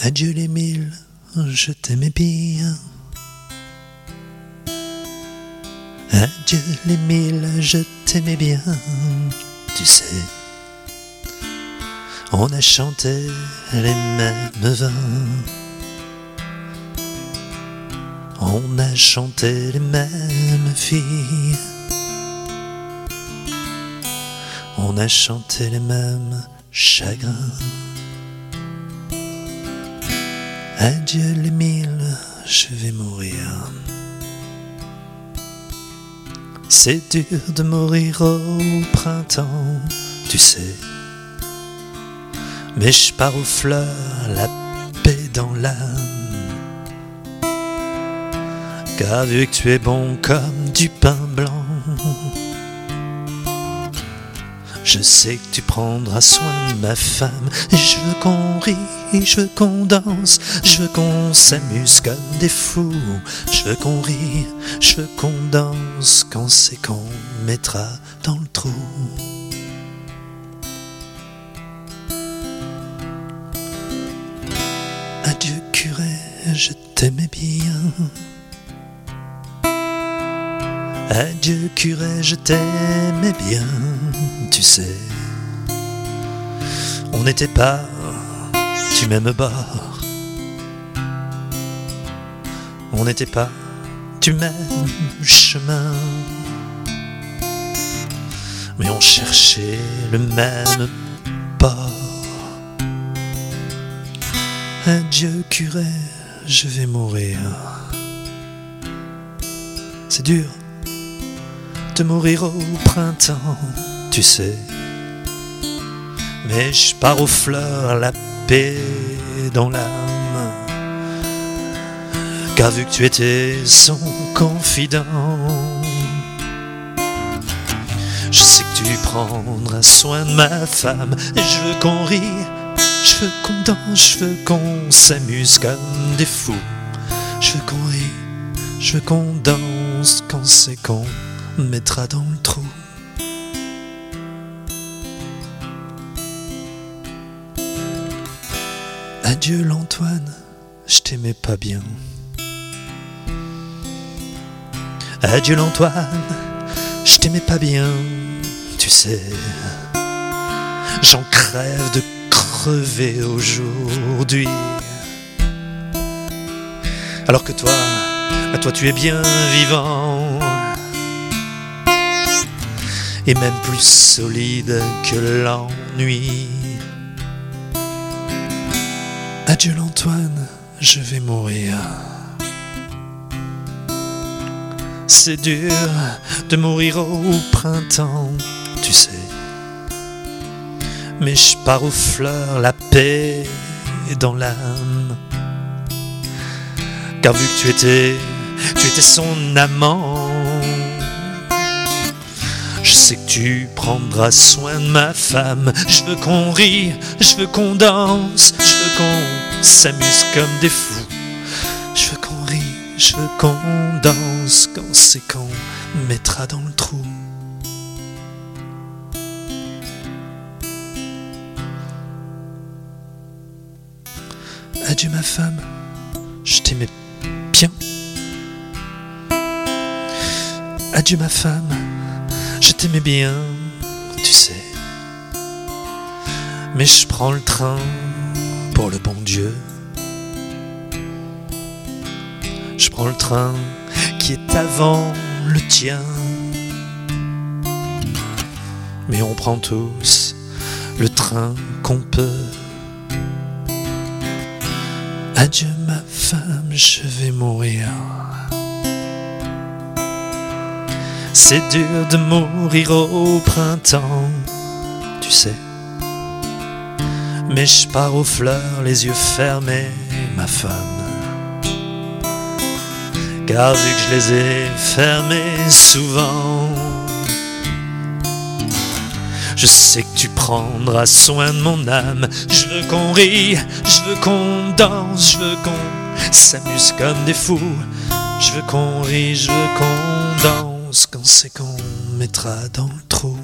Adieu les mille, je t'aimais bien. Adieu les mille, je t'aimais bien. Tu sais, on a chanté les mêmes vins. On a chanté les mêmes filles. On a chanté les mêmes chagrins. Adieu les mille, je vais mourir. C'est dur de mourir au printemps, tu sais. Mais je pars aux fleurs, la paix dans l'âme. Car vu que tu es bon comme du pain blanc, je sais que tu prendras soin de ma femme. Je veux qu'on rie, je veux qu'on danse, je veux qu'on s'amuse comme des fous. Je veux qu'on rie, je veux qu'on danse quand c'est qu'on mettra dans le trou. Adieu curé, je t'aimais bien. Adieu curé, je t'aimais bien, tu sais. On n'était pas du même bord. On n'était pas du même chemin. Mais on cherchait le même port. Adieu curé, je vais mourir. C'est dur de mourir au printemps, tu sais. Mais je pars aux fleurs, la paix dans l'âme. Car vu que tu étais son confident, je sais que tu prendras soin de ma femme. Et je veux qu'on rie, je veux qu'on danse, je veux qu'on s'amuse comme des fous. Je veux qu'on rie, je veux qu'on danse quand c'est qu'on mettra dans le trou. Adieu l'Antoine, je t'aimais pas bien. Adieu l'Antoine, je t'aimais pas bien, tu sais. J'en crève de crever aujourd'hui. Alors que toi, à toi tu es bien vivant. Et même plus solide que l'ennui. Adieu l'Antoine, je vais mourir. C'est dur de mourir au printemps, tu sais. Mais je pars aux fleurs, la paix dans l'âme. Car vu que tu étais, tu étais son amant, je sais que tu prendras soin de ma femme. Je veux qu'on rie, je veux qu'on danse, je veux qu'on s'amuse comme des fous. Je veux qu'on rie, je veux qu'on danse quand c'est qu'on mettra dans le trou. Adieu ma femme, je t'aimais bien. Adieu ma femme, je t'aimais bien, tu sais. Mais je prends le train pour le bon Dieu. Je prends le train qui est avant le tien. Mais on prend tous le train qu'on peut. Adieu ma femme, je vais mourir. C'est dur de mourir au printemps, tu sais. Mais je pars aux fleurs, les yeux fermés, ma femme. Car vu que je les ai fermés souvent, je sais que tu prendras soin de mon âme. Je veux qu'on rie, je veux qu'on danse, je veux qu'on s'amuse comme des fous. Je veux qu'on rie, je veux qu'on danse quand c'est qu'on mettra dans le trou.